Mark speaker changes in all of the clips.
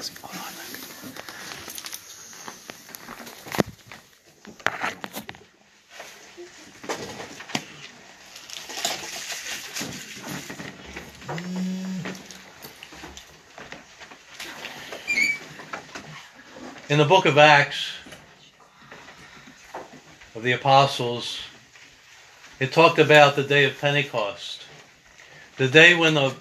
Speaker 1: In the book of Acts of the apostles, it talked about the day of Pentecost. The day when the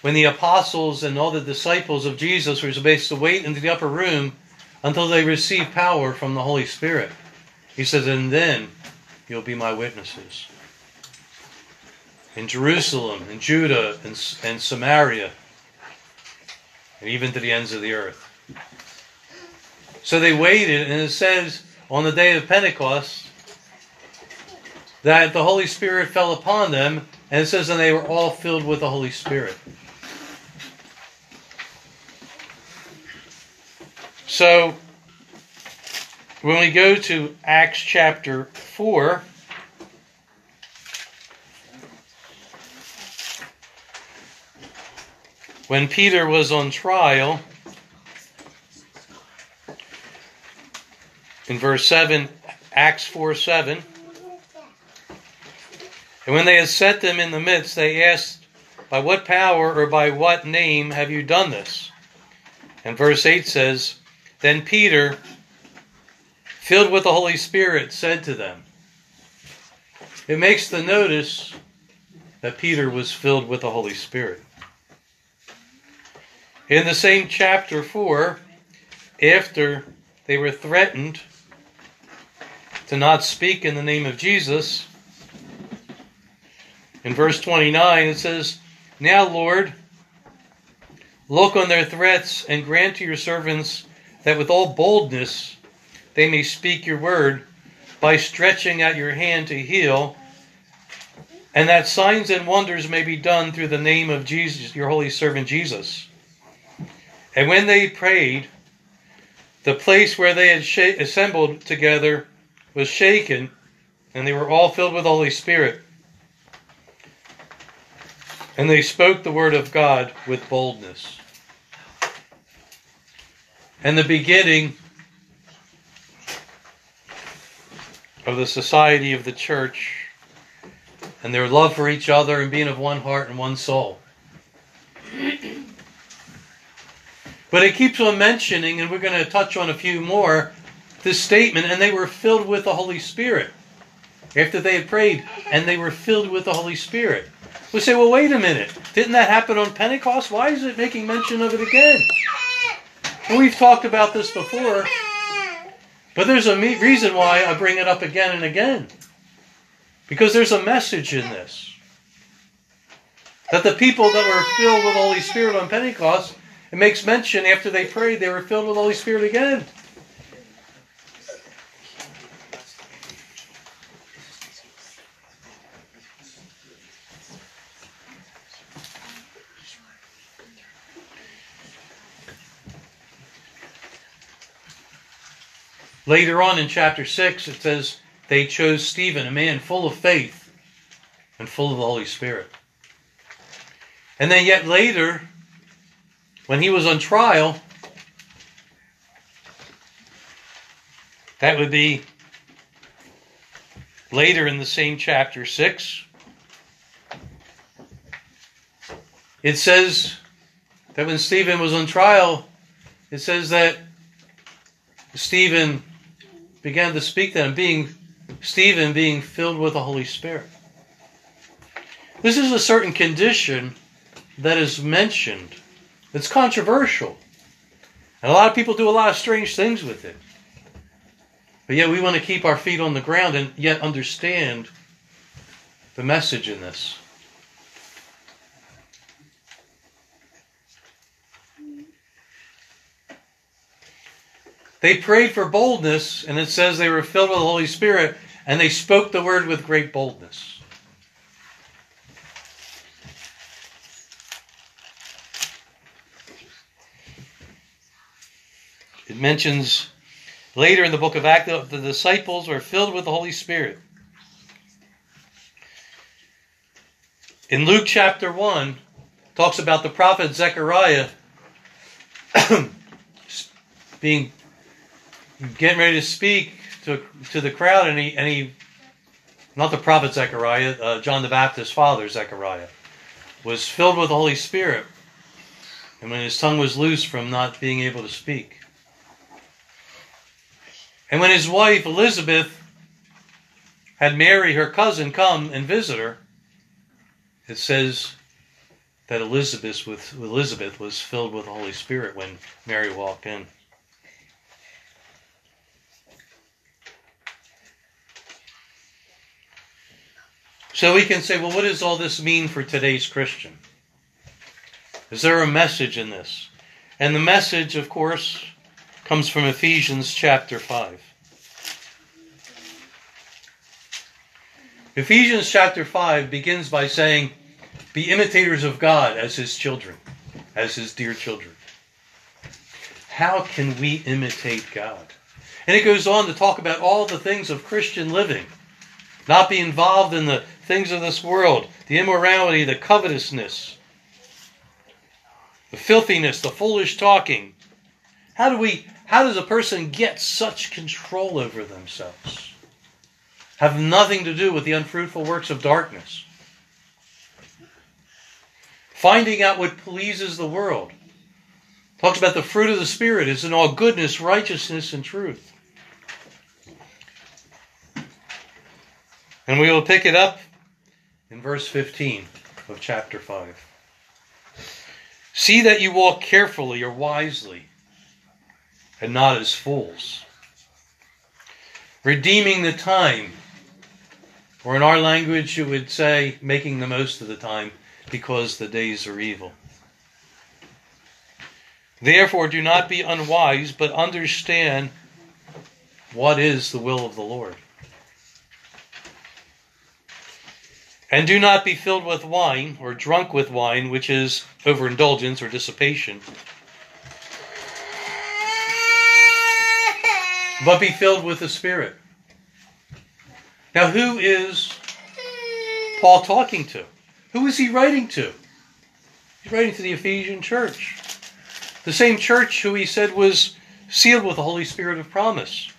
Speaker 1: when the apostles and all the disciples of Jesus were supposed to wait in the upper room until they receive power from the Holy Spirit. He says, and then you'll be my witnesses. In Jerusalem, in Judah, and, and Samaria, and even to the ends of the earth. So they waited, and it says on the day of Pentecost that the Holy Spirit fell upon them, and it says, and they were all filled with the Holy Spirit. So, when we go to Acts chapter 4, when Peter was on trial, in verse 7, Acts 4 7. And when they had set them in the midst, they asked, By what power or by what name have you done this? And verse 8 says, Then Peter, filled with the Holy Spirit, said to them, It makes the notice that Peter was filled with the Holy Spirit. In the same chapter 4, after they were threatened to not speak in the name of Jesus. In verse 29, it says, Now, Lord, look on their threats and grant to your servants that with all boldness they may speak your word by stretching out your hand to heal, and that signs and wonders may be done through the name of Jesus, your holy servant Jesus. And when they prayed, the place where they had assembled together was shaken, and they were all filled with the Holy Spirit. And they spoke the word of God with boldness. And the beginning of the society of the church and their love for each other and being of one heart and one soul. But it keeps on mentioning, and we're going to touch on a few more, this statement, and they were filled with the Holy Spirit. After they had prayed, and they were filled with the Holy Spirit. We say, well, wait a minute. Didn't that happen on Pentecost? Why is it making mention of it again? Well, we've talked about this before, but there's a reason why I bring it up again and again. Because there's a message in this. That the people that were filled with the Holy Spirit on Pentecost, it makes mention after they prayed, they were filled with the Holy Spirit again. Later on in chapter 6, it says they chose Stephen, a man full of faith and full of the Holy Spirit. And then, yet later, when he was on trial, that would be later in the same chapter 6. It says that when Stephen was on trial, it says that Stephen began to speak to them, being Stephen being filled with the Holy Spirit. This is a certain condition that is mentioned. It's controversial. And a lot of people do a lot of strange things with it. But yet we want to keep our feet on the ground and yet understand the message in this. They prayed for boldness, and it says they were filled with the Holy Spirit, and they spoke the word with great boldness. It mentions later in the book of Acts that the disciples were filled with the Holy Spirit. In Luke chapter 1, talks about the prophet Zechariah being getting ready to speak to to the crowd, and he and he, not the prophet Zechariah, uh, John the Baptist's father Zechariah, was filled with the Holy Spirit, and when his tongue was loose from not being able to speak, and when his wife Elizabeth had Mary, her cousin, come and visit her, it says that Elizabeth, with, Elizabeth was filled with the Holy Spirit when Mary walked in. So we can say, well, what does all this mean for today's Christian? Is there a message in this? And the message, of course, comes from Ephesians chapter 5. Ephesians chapter 5 begins by saying, Be imitators of God as his children, as his dear children. How can we imitate God? And it goes on to talk about all the things of Christian living. Not be involved in the things of this world, the immorality, the covetousness, the filthiness, the foolish talking. How do we how does a person get such control over themselves? Have nothing to do with the unfruitful works of darkness. Finding out what pleases the world. Talks about the fruit of the Spirit is in all goodness, righteousness, and truth. And we will pick it up verse 15 of chapter 5. See that you walk carefully or wisely, and not as fools, redeeming the time, or in our language, you would say, making the most of the time, because the days are evil. Therefore, do not be unwise, but understand what is the will of the Lord. And do not be filled with wine or drunk with wine, which is overindulgence or dissipation. But be filled with the Spirit. Now, who is Paul talking to? Who is he writing to? He's writing to the Ephesian church. The same church who he said was sealed with the Holy Spirit of promise.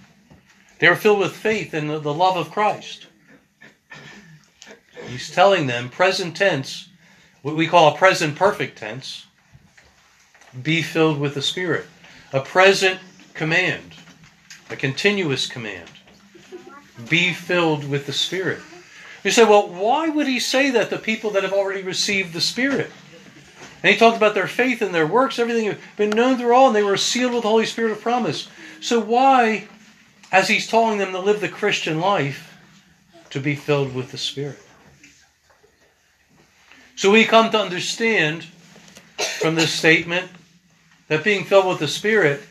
Speaker 1: They were filled with faith and the love of Christ. He's telling them, present tense, what we call a present perfect tense, be filled with the Spirit. A present command, a continuous command. Be filled with the Spirit. You say, well, why would he say that to people that have already received the Spirit? And he talked about their faith and their works, everything had been known through all, and they were sealed with the Holy Spirit of promise. So why, as he's telling them to live the Christian life, to be filled with the Spirit? So we come to understand from this statement that being filled with the Spirit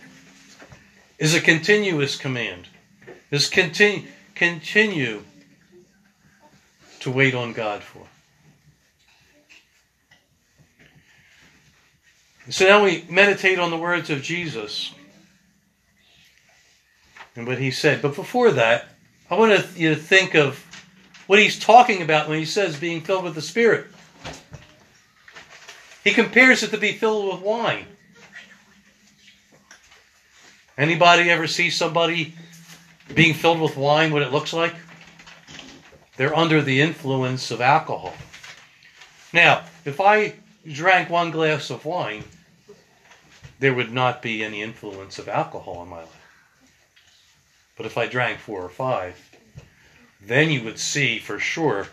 Speaker 1: is a continuous command. Is continue continue to wait on God for. So now we meditate on the words of Jesus and what he said. But before that, I want you to think of what he's talking about when he says being filled with the Spirit. He compares it to be filled with wine. Anybody ever see somebody being filled with wine, what it looks like? They're under the influence of alcohol. Now, if I drank one glass of wine, there would not be any influence of alcohol in my life. But if I drank four or five, then you would see for sure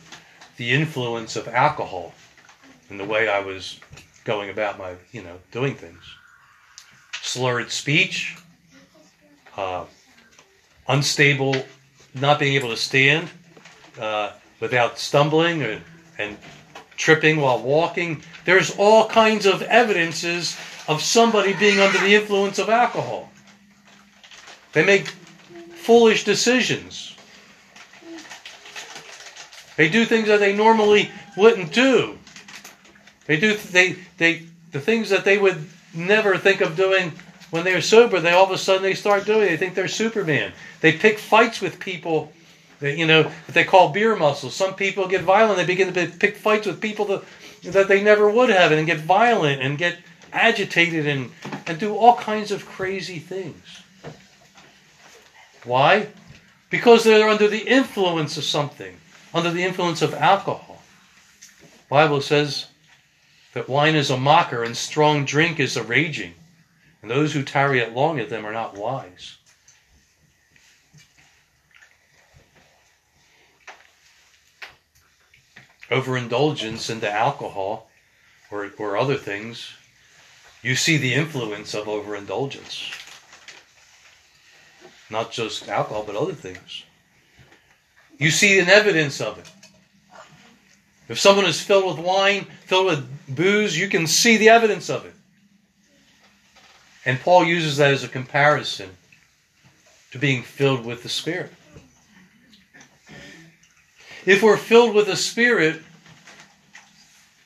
Speaker 1: the influence of alcohol in the way I was going about my, you know, doing things. Slurred speech, uh, unstable, not being able to stand uh, without stumbling and, and tripping while walking. There's all kinds of evidences of somebody being under the influence of alcohol. They make foolish decisions. They do things that they normally wouldn't do. They do they they the things that they would never think of doing when they're sober. They all of a sudden they start doing. They think they're Superman. They pick fights with people. That, you know that they call beer muscles. Some people get violent. They begin to pick fights with people that that they never would have, and get violent and get agitated and and do all kinds of crazy things. Why? Because they're under the influence of something, under the influence of alcohol. Bible says that wine is a mocker and strong drink is a raging, and those who tarry at long at them are not wise. Overindulgence into alcohol or, or other things, you see the influence of overindulgence. Not just alcohol, but other things. You see an evidence of it. If someone is filled with wine, filled with booze, you can see the evidence of it. And Paul uses that as a comparison to being filled with the Spirit. If we're filled with the Spirit,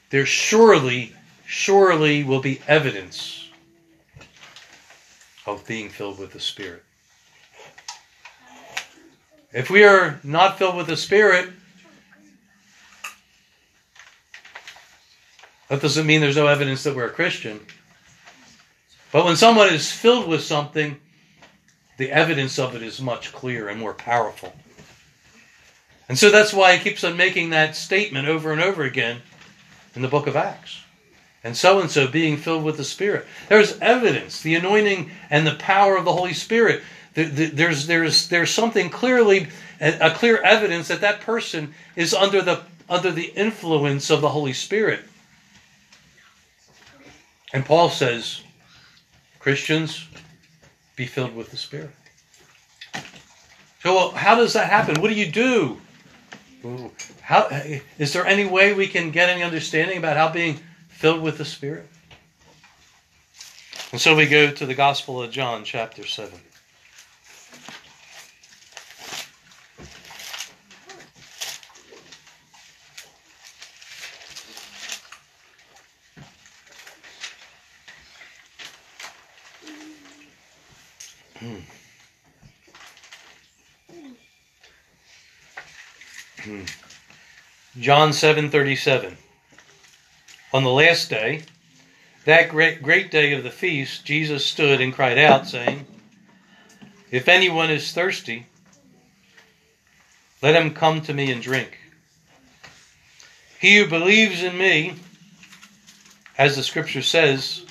Speaker 1: there surely, surely will be evidence of being filled with the Spirit. If we are not filled with the Spirit, that doesn't mean there's no evidence that we're a Christian. But when someone is filled with something, the evidence of it is much clearer and more powerful. And so that's why he keeps on making that statement over and over again in the book of Acts. And so and so being filled with the Spirit. There's evidence, the anointing and the power of the Holy Spirit there's there's there's something clearly a clear evidence that that person is under the under the influence of the Holy Spirit. And Paul says, Christians, be filled with the Spirit. So, how does that happen? What do you do? How is there any way we can get any understanding about how being filled with the Spirit? And so we go to the Gospel of John, chapter 7. Hmm. John 7:37 On the last day that great great day of the feast Jesus stood and cried out saying If anyone is thirsty let him come to me and drink. He who believes in me as the scripture says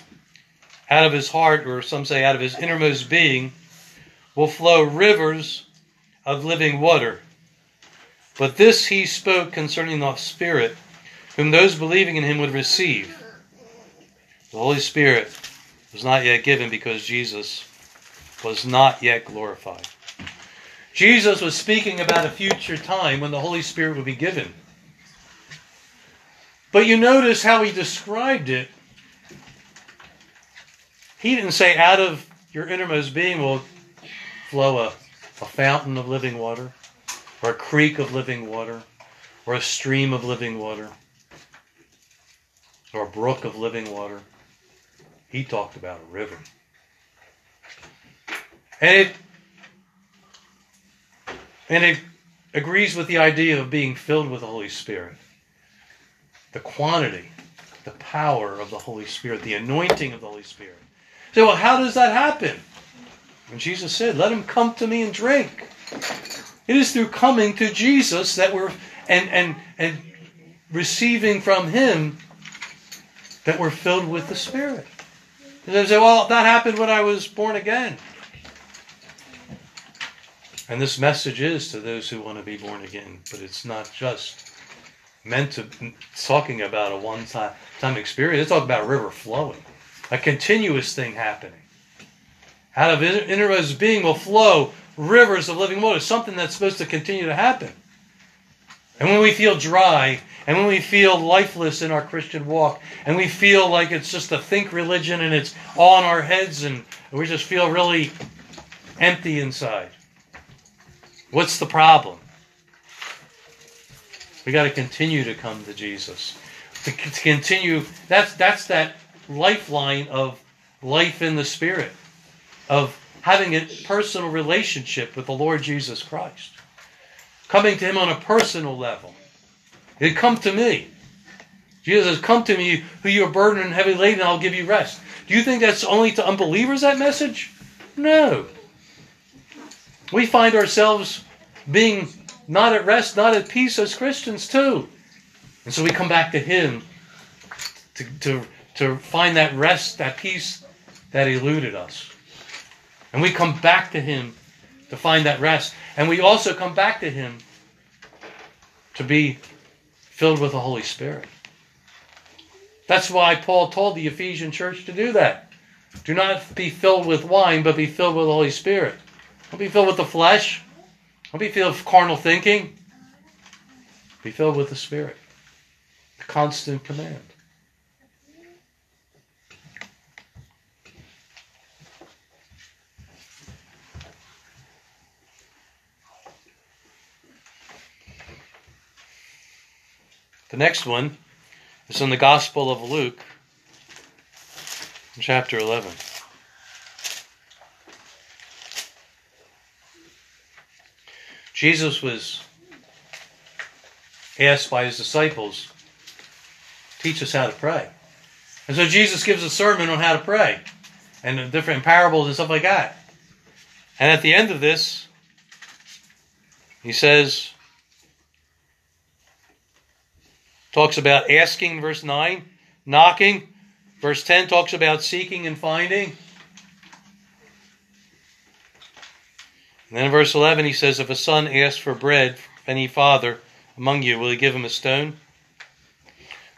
Speaker 1: out of his heart or some say out of his innermost being will flow rivers of living water but this he spoke concerning the Spirit, whom those believing in him would receive. The Holy Spirit was not yet given because Jesus was not yet glorified. Jesus was speaking about a future time when the Holy Spirit would be given. But you notice how he described it. He didn't say, out of your innermost being will flow a, a fountain of living water or a creek of living water, or a stream of living water, or a brook of living water. He talked about a river. And it and it agrees with the idea of being filled with the Holy Spirit. The quantity, the power of the Holy Spirit, the anointing of the Holy Spirit. So, well, how does that happen? And Jesus said, Let him come to me and drink. It is through coming to Jesus that we're and and and receiving from Him that we're filled with the Spirit. And they say, "Well, that happened when I was born again." And this message is to those who want to be born again, but it's not just meant to talking about a one-time time experience. It's talking about a river flowing, a continuous thing happening. Out of innermost being will flow rivers of living water, something that's supposed to continue to happen. And when we feel dry, and when we feel lifeless in our Christian walk, and we feel like it's just a think religion and it's all in our heads, and we just feel really empty inside, what's the problem? We got to continue to come to Jesus. To, to continue, that's that's that lifeline of life in the Spirit, of having a personal relationship with the Lord Jesus Christ. Coming to Him on a personal level. He'd come to me. Jesus says, Come to me, who you are burdened and heavy laden, and I'll give you rest. Do you think that's only to unbelievers, that message? No. We find ourselves being not at rest, not at peace as Christians, too. And so we come back to Him to, to, to find that rest, that peace that eluded us. And we come back to Him to find that rest. And we also come back to Him to be filled with the Holy Spirit. That's why Paul told the Ephesian church to do that. Do not be filled with wine, but be filled with the Holy Spirit. Don't be filled with the flesh. Don't be filled with carnal thinking. Be filled with the Spirit. The constant command. The next one is in the Gospel of Luke, chapter 11. Jesus was asked by his disciples, teach us how to pray. And so Jesus gives a sermon on how to pray and different parables and stuff like that. And at the end of this, he says, talks about asking, verse 9, knocking. Verse 10 talks about seeking and finding. And then in verse 11 he says, If a son asks for bread from any father among you, will he give him a stone?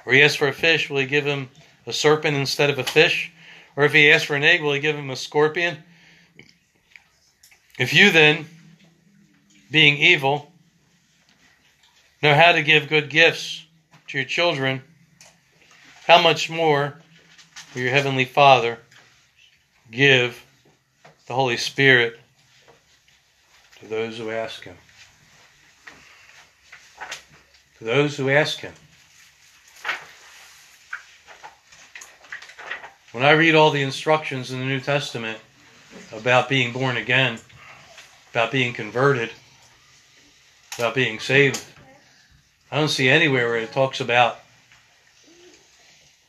Speaker 1: Or he asks for a fish, will he give him a serpent instead of a fish? Or if he asks for an egg, will he give him a scorpion? If you then, being evil, know how to give good gifts to your children, how much more will your heavenly Father give the Holy Spirit to those who ask Him? To those who ask Him. When I read all the instructions in the New Testament about being born again, about being converted, about being saved, I don't see anywhere where it talks about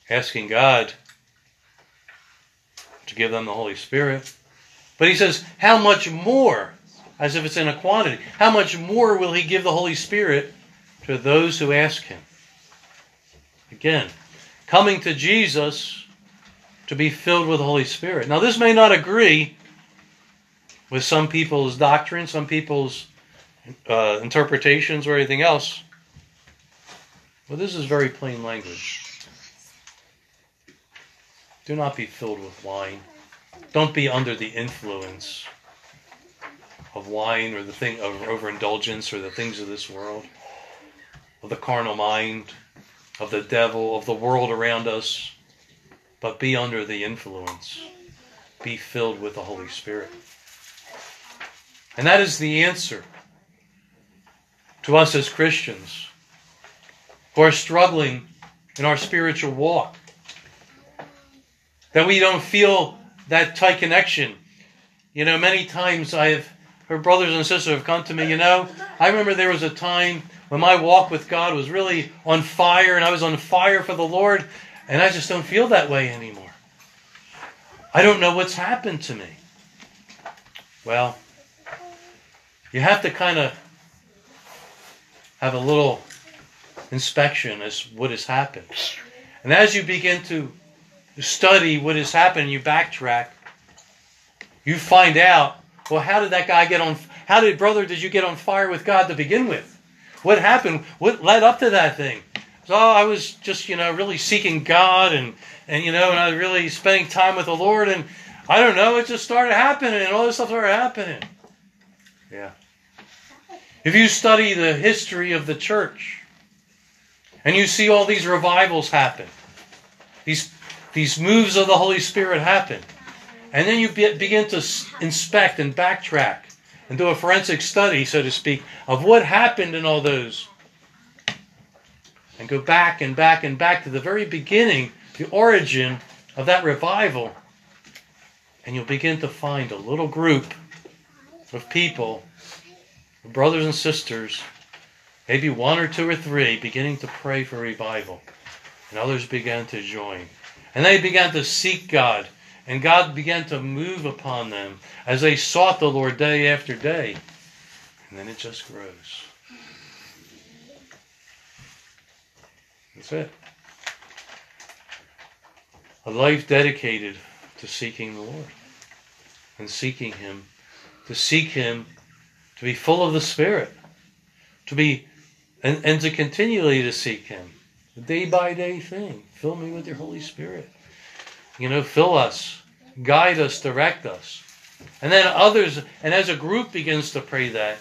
Speaker 1: asking God to give them the Holy Spirit. But he says, how much more, as if it's in a quantity, how much more will he give the Holy Spirit to those who ask him? Again, coming to Jesus to be filled with the Holy Spirit. Now, this may not agree with some people's doctrine, some people's uh, interpretations, or anything else. Well, this is very plain language. Do not be filled with wine. Don't be under the influence of wine or the thing of overindulgence or the things of this world, of the carnal mind, of the devil, of the world around us, but be under the influence. Be filled with the Holy Spirit. And that is the answer to us as Christians who are struggling in our spiritual walk. That we don't feel that tight connection. You know, many times I have heard brothers and sisters have come to me, you know, I remember there was a time when my walk with God was really on fire and I was on fire for the Lord, and I just don't feel that way anymore. I don't know what's happened to me. Well, you have to kind of have a little inspection as what has happened. And as you begin to study what has happened, you backtrack, you find out, well, how did that guy get on? How did, brother, did you get on fire with God to begin with? What happened? What led up to that thing? So oh, I was just, you know, really seeking God and, and you know, and I was really spending time with the Lord. And I don't know, it just started happening and all this stuff started happening. Yeah. If you study the history of the church, and you see all these revivals happen. These, these moves of the Holy Spirit happen. And then you be, begin to inspect and backtrack and do a forensic study, so to speak, of what happened in all those. And go back and back and back to the very beginning, the origin of that revival. And you'll begin to find a little group of people, brothers and sisters, maybe one or two or three, beginning to pray for revival. And others began to join. And they began to seek God. And God began to move upon them as they sought the Lord day after day. And then it just grows. That's it. A life dedicated to seeking the Lord and seeking Him, to seek Him, to be full of the Spirit, to be, and, and to continually to seek Him. Day by day thing. Fill me with your Holy Spirit. You know, fill us, guide us, direct us. And then others, and as a group begins to pray that,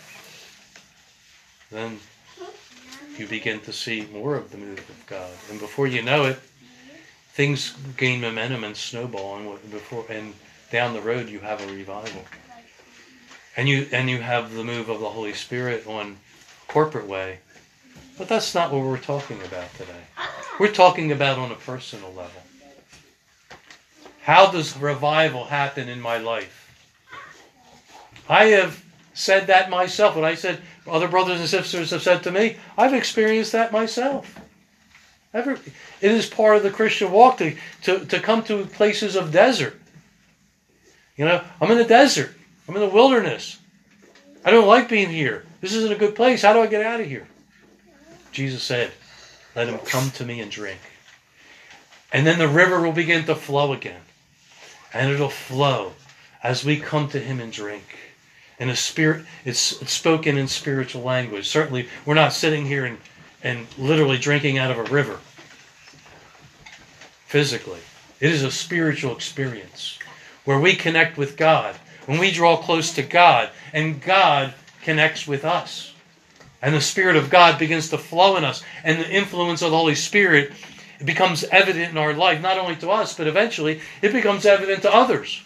Speaker 1: then you begin to see more of the move of God. And before you know it, things gain momentum and snowball, and before and down the road you have a revival. And you and you have the move of the Holy Spirit on corporate way. But that's not what we're talking about today. We're talking about on a personal level. How does revival happen in my life? I have said that myself. When I said other brothers and sisters have said to me, I've experienced that myself. It is part of the Christian walk to, to, to come to places of desert. You know, I'm in the desert. I'm in the wilderness. I don't like being here. This isn't a good place. How do I get out of here? Jesus said, Let him come to me and drink. And then the river will begin to flow again. And it'll flow as we come to him and drink. And a spirit, it's, it's spoken in spiritual language. Certainly, we're not sitting here and, and literally drinking out of a river physically. It is a spiritual experience where we connect with God, when we draw close to God, and God connects with us. And the Spirit of God begins to flow in us, and the influence of the Holy Spirit becomes evident in our life, not only to us, but eventually it becomes evident to others.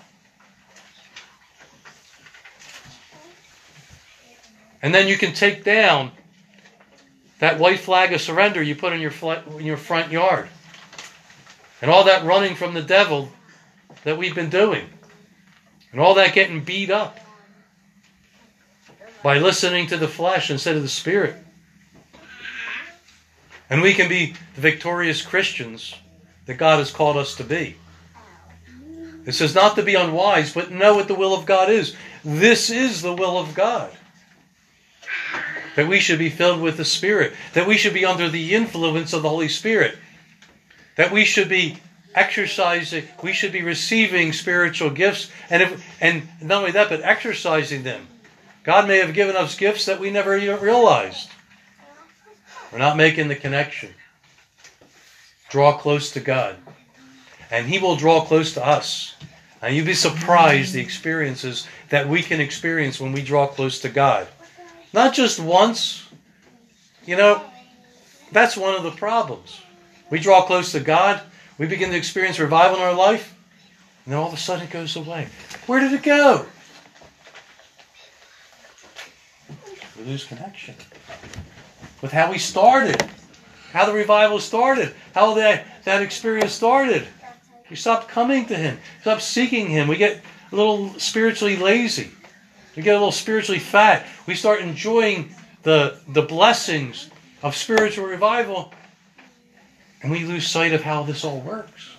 Speaker 1: And then you can take down that white flag of surrender you put in your, in your front yard. And all that running from the devil that we've been doing. And all that getting beat up by listening to the flesh instead of the spirit. And we can be the victorious Christians that God has called us to be. It says not to be unwise, but know what the will of God is. This is the will of God that we should be filled with the Spirit, that we should be under the influence of the Holy Spirit, that we should be exercising, we should be receiving spiritual gifts, and if, and not only that, but exercising them. God may have given us gifts that we never even realized. We're not making the connection. Draw close to God, and He will draw close to us. And you'd be surprised the experiences that we can experience when we draw close to God. Not just once. You know, that's one of the problems. We draw close to God, we begin to experience revival in our life, and then all of a sudden it goes away. Where did it go? Lose connection with how we started, how the revival started, how that, that experience started. We stop coming to Him, stop seeking Him. We get a little spiritually lazy. We get a little spiritually fat. We start enjoying the, the blessings of spiritual revival, and we lose sight of how this all works.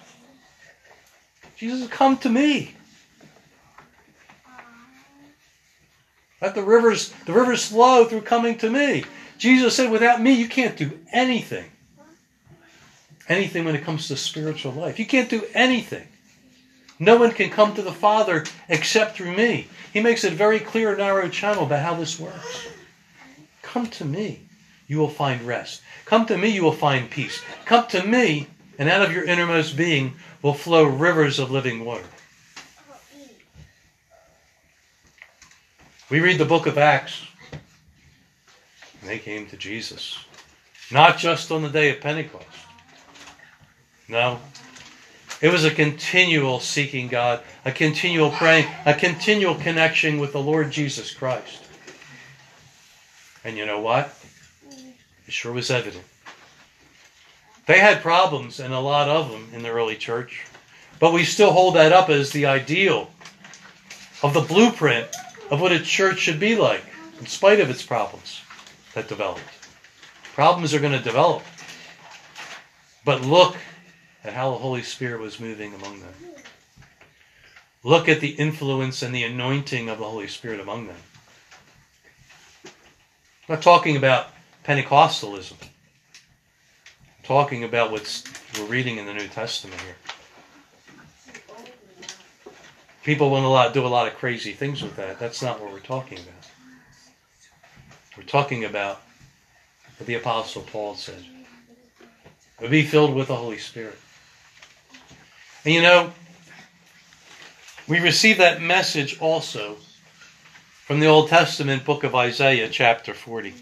Speaker 1: Jesus, come to me. Let the rivers, the rivers flow through coming to me. Jesus said, without me, you can't do anything. Anything when it comes to spiritual life. You can't do anything. No one can come to the Father except through me. He makes it very clear, narrow channel about how this works. Come to me, you will find rest. Come to me, you will find peace. Come to me, and out of your innermost being will flow rivers of living water. We read the book of Acts. They came to Jesus. Not just on the day of Pentecost. No, it was a continual seeking God, a continual praying, a continual connection with the Lord Jesus Christ. And you know what? It sure was evident. They had problems, and a lot of them, in the early church. But we still hold that up as the ideal of the blueprint of what a church should be like, in spite of its problems that developed. Problems are going to develop. But look at how the Holy Spirit was moving among them. Look at the influence and the anointing of the Holy Spirit among them. I'm not talking about Pentecostalism. I'm talking about what we're reading in the New Testament here. People want a lot, do a lot of crazy things with that. That's not what we're talking about. We're talking about what the Apostle Paul said. Be filled with the Holy Spirit. And you know, we receive that message also from the Old Testament book of Isaiah, chapter 40.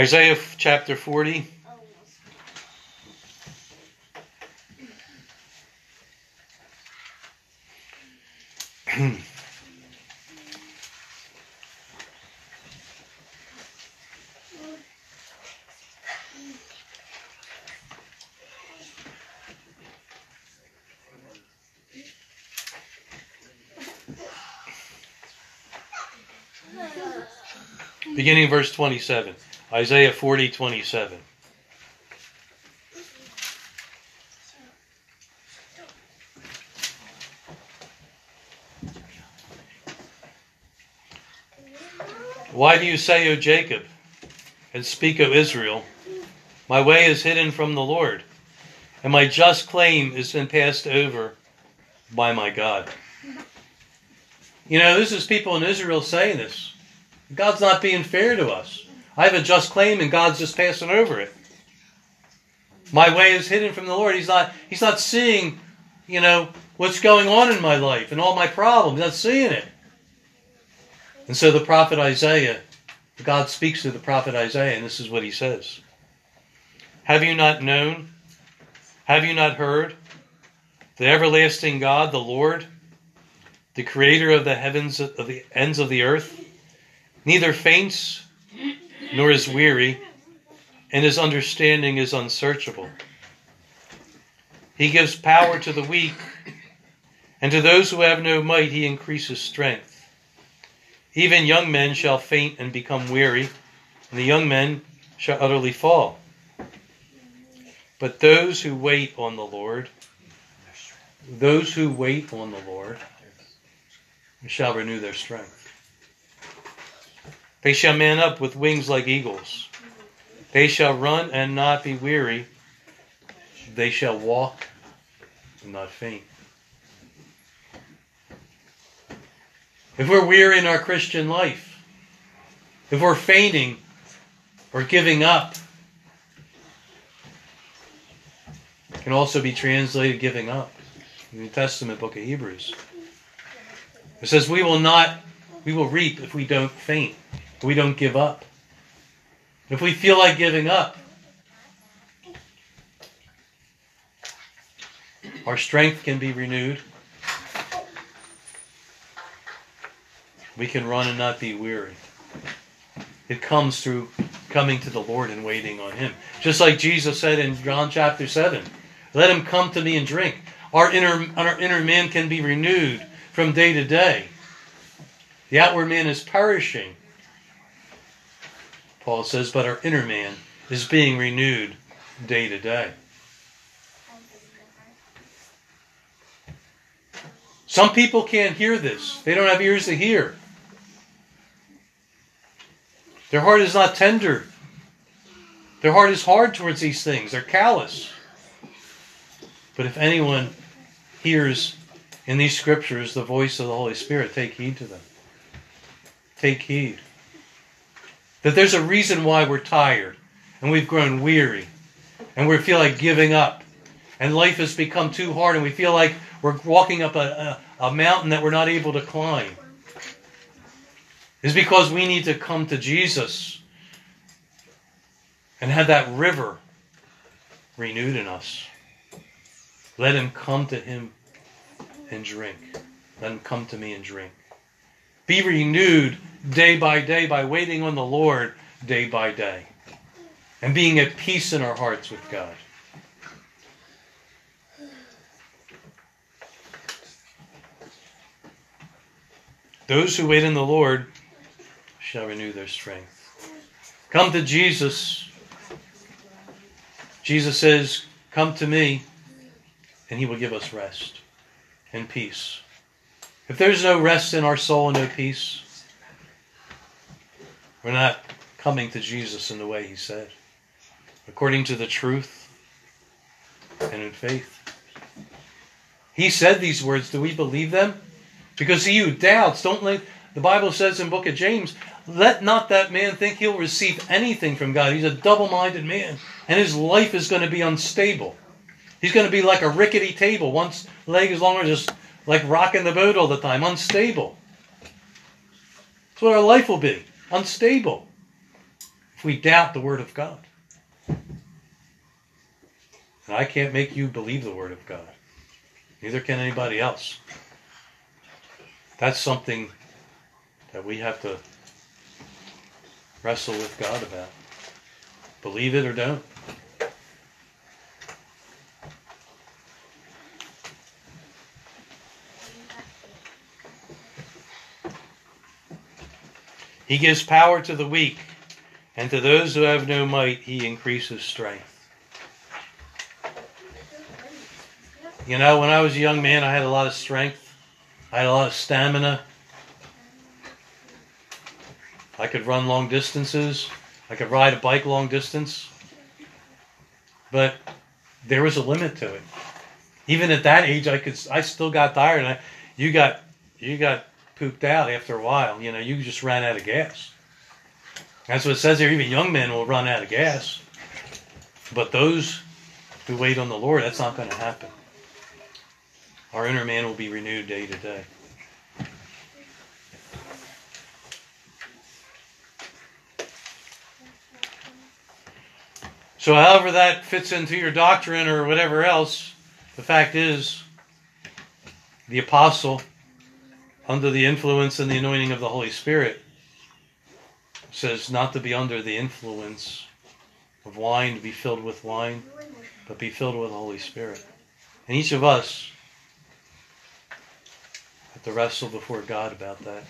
Speaker 1: Isaiah chapter 40. Beginning verse 27. Isaiah 40, 27. Why do you say, O Jacob, and speak, O Israel, my way is hidden from the Lord, and my just claim has been passed over by my God? You know, this is people in Israel saying this. God's not being fair to us. I have a just claim and God's just passing over it. My way is hidden from the Lord. He's not he's not seeing, you know, what's going on in my life and all my problems. He's not seeing it. And so the prophet Isaiah, God speaks to the prophet Isaiah, and this is what he says. Have you not known? Have you not heard? The everlasting God, the Lord, the creator of the heavens of the ends of the earth, neither faints nor is weary, and his understanding is unsearchable. He gives power to the weak, and to those who have no might he increases strength. Even young men shall faint and become weary, and the young men shall utterly fall. But those who wait on the Lord, those who wait on the Lord, shall renew their strength. They shall man up with wings like eagles. They shall run and not be weary. They shall walk and not faint. If we're weary in our Christian life, if we're fainting or giving up, can also be translated giving up. In the New Testament book of Hebrews. It says, We will not, we will reap if we don't faint. We don't give up. If we feel like giving up, our strength can be renewed. We can run and not be weary. It comes through coming to the Lord and waiting on Him. Just like Jesus said in John chapter 7 Let him come to me and drink. Our inner, our inner man can be renewed from day to day. The outward man is perishing. Paul says, but our inner man is being renewed day to day. Some people can't hear this. They don't have ears to hear. Their heart is not tender. Their heart is hard towards these things. They're callous. But if anyone hears in these scriptures the voice of the Holy Spirit, take heed to them. Take heed. That there's a reason why we're tired and we've grown weary and we feel like giving up and life has become too hard and we feel like we're walking up a, a, a mountain that we're not able to climb. Is because we need to come to Jesus and have that river renewed in us. Let him come to him and drink. Let him come to me and drink. Be renewed day by day by waiting on the Lord day by day and being at peace in our hearts with God. Those who wait in the Lord shall renew their strength. Come to Jesus. Jesus says, Come to me, and he will give us rest and peace. If there's no rest in our soul and no peace, we're not coming to Jesus in the way he said, according to the truth and in faith. He said these words. Do we believe them? Because he who doubts, don't let, the Bible says in book of James, let not that man think he'll receive anything from God. He's a double minded man, and his life is going to be unstable. He's going to be like a rickety table. One leg is longer, just like rocking the boat all the time, unstable. That's what our life will be unstable if we doubt the Word of God. And I can't make you believe the Word of God. Neither can anybody else. That's something that we have to wrestle with God about. Believe it or don't. He gives power to the weak, and to those who have no might, he increases strength. You know, when I was a young man, I had a lot of strength, I had a lot of stamina. I could run long distances, I could ride a bike long distance. But there was a limit to it. Even at that age, I could, I still got tired. And I, you got, you got pooped out after a while. You know, you just ran out of gas. That's what it says here. Even young men will run out of gas. But those who wait on the Lord, that's not going to happen. Our inner man will be renewed day to day. So, however that fits into your doctrine or whatever else, the fact is, the apostle under the influence and the anointing of the Holy Spirit. Says not to be under the influence of wine, to be filled with wine, but be filled with the Holy Spirit. And each of us have to wrestle before God about that.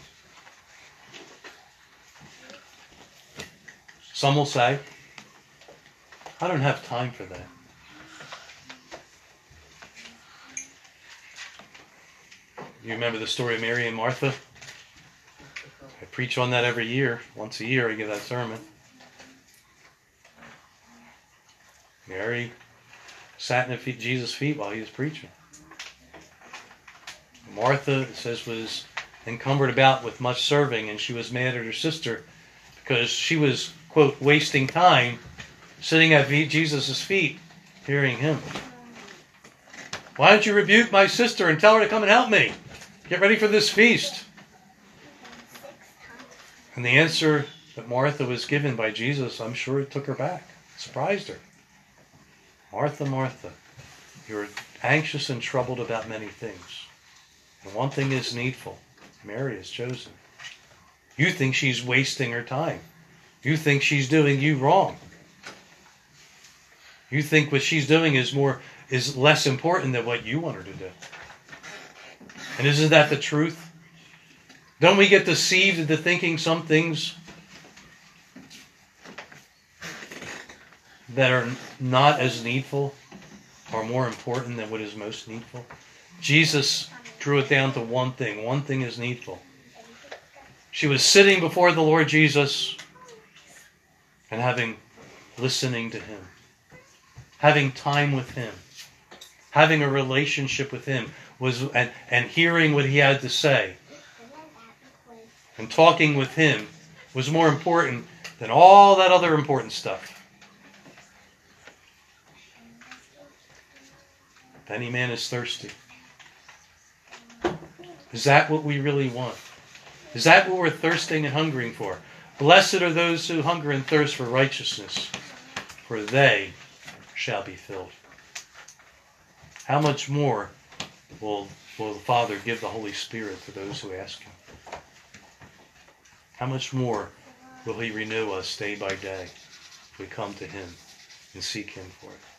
Speaker 1: Some will say, I don't have time for that. You remember the story of Mary and Martha? I preach on that every year. Once a year, I give that sermon. Mary sat at Jesus' feet while he was preaching. Martha, it says, was encumbered about with much serving, and she was mad at her sister because she was, quote, wasting time sitting at Jesus' feet hearing him. Why don't you rebuke my sister and tell her to come and help me? Get ready for this feast. And the answer that Martha was given by Jesus, I'm sure it took her back, surprised her. Martha, Martha, you're anxious and troubled about many things. And one thing is needful Mary is chosen. You think she's wasting her time. You think she's doing you wrong. You think what she's doing is more is less important than what you want her to do. And isn't that the truth? Don't we get deceived into thinking some things that are not as needful are more important than what is most needful? Jesus drew it down to one thing. One thing is needful. She was sitting before the Lord Jesus and having listening to him, having time with him, having a relationship with him, was and, and hearing what he had to say and talking with him was more important than all that other important stuff. If any man is thirsty, is that what we really want? Is that what we're thirsting and hungering for? Blessed are those who hunger and thirst for righteousness, for they shall be filled. How much more will, will the Father give the Holy Spirit to those who ask Him? How much more will He renew us day by day if we come to Him and seek Him for it?